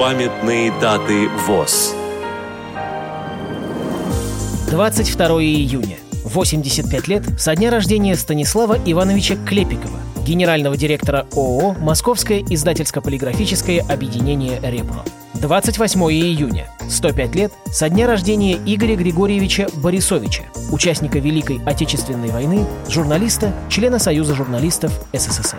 Памятные даты ВОЗ. 22 июня. 85 лет со дня рождения Станислава Ивановича Клепикова, генерального директора ООО «Московское издательско-полиграфическое объединение «Репро». 28 июня. 105 лет со дня рождения Игоря Григорьевича Борисовича, участника Великой Отечественной войны, журналиста, члена Союза журналистов СССР.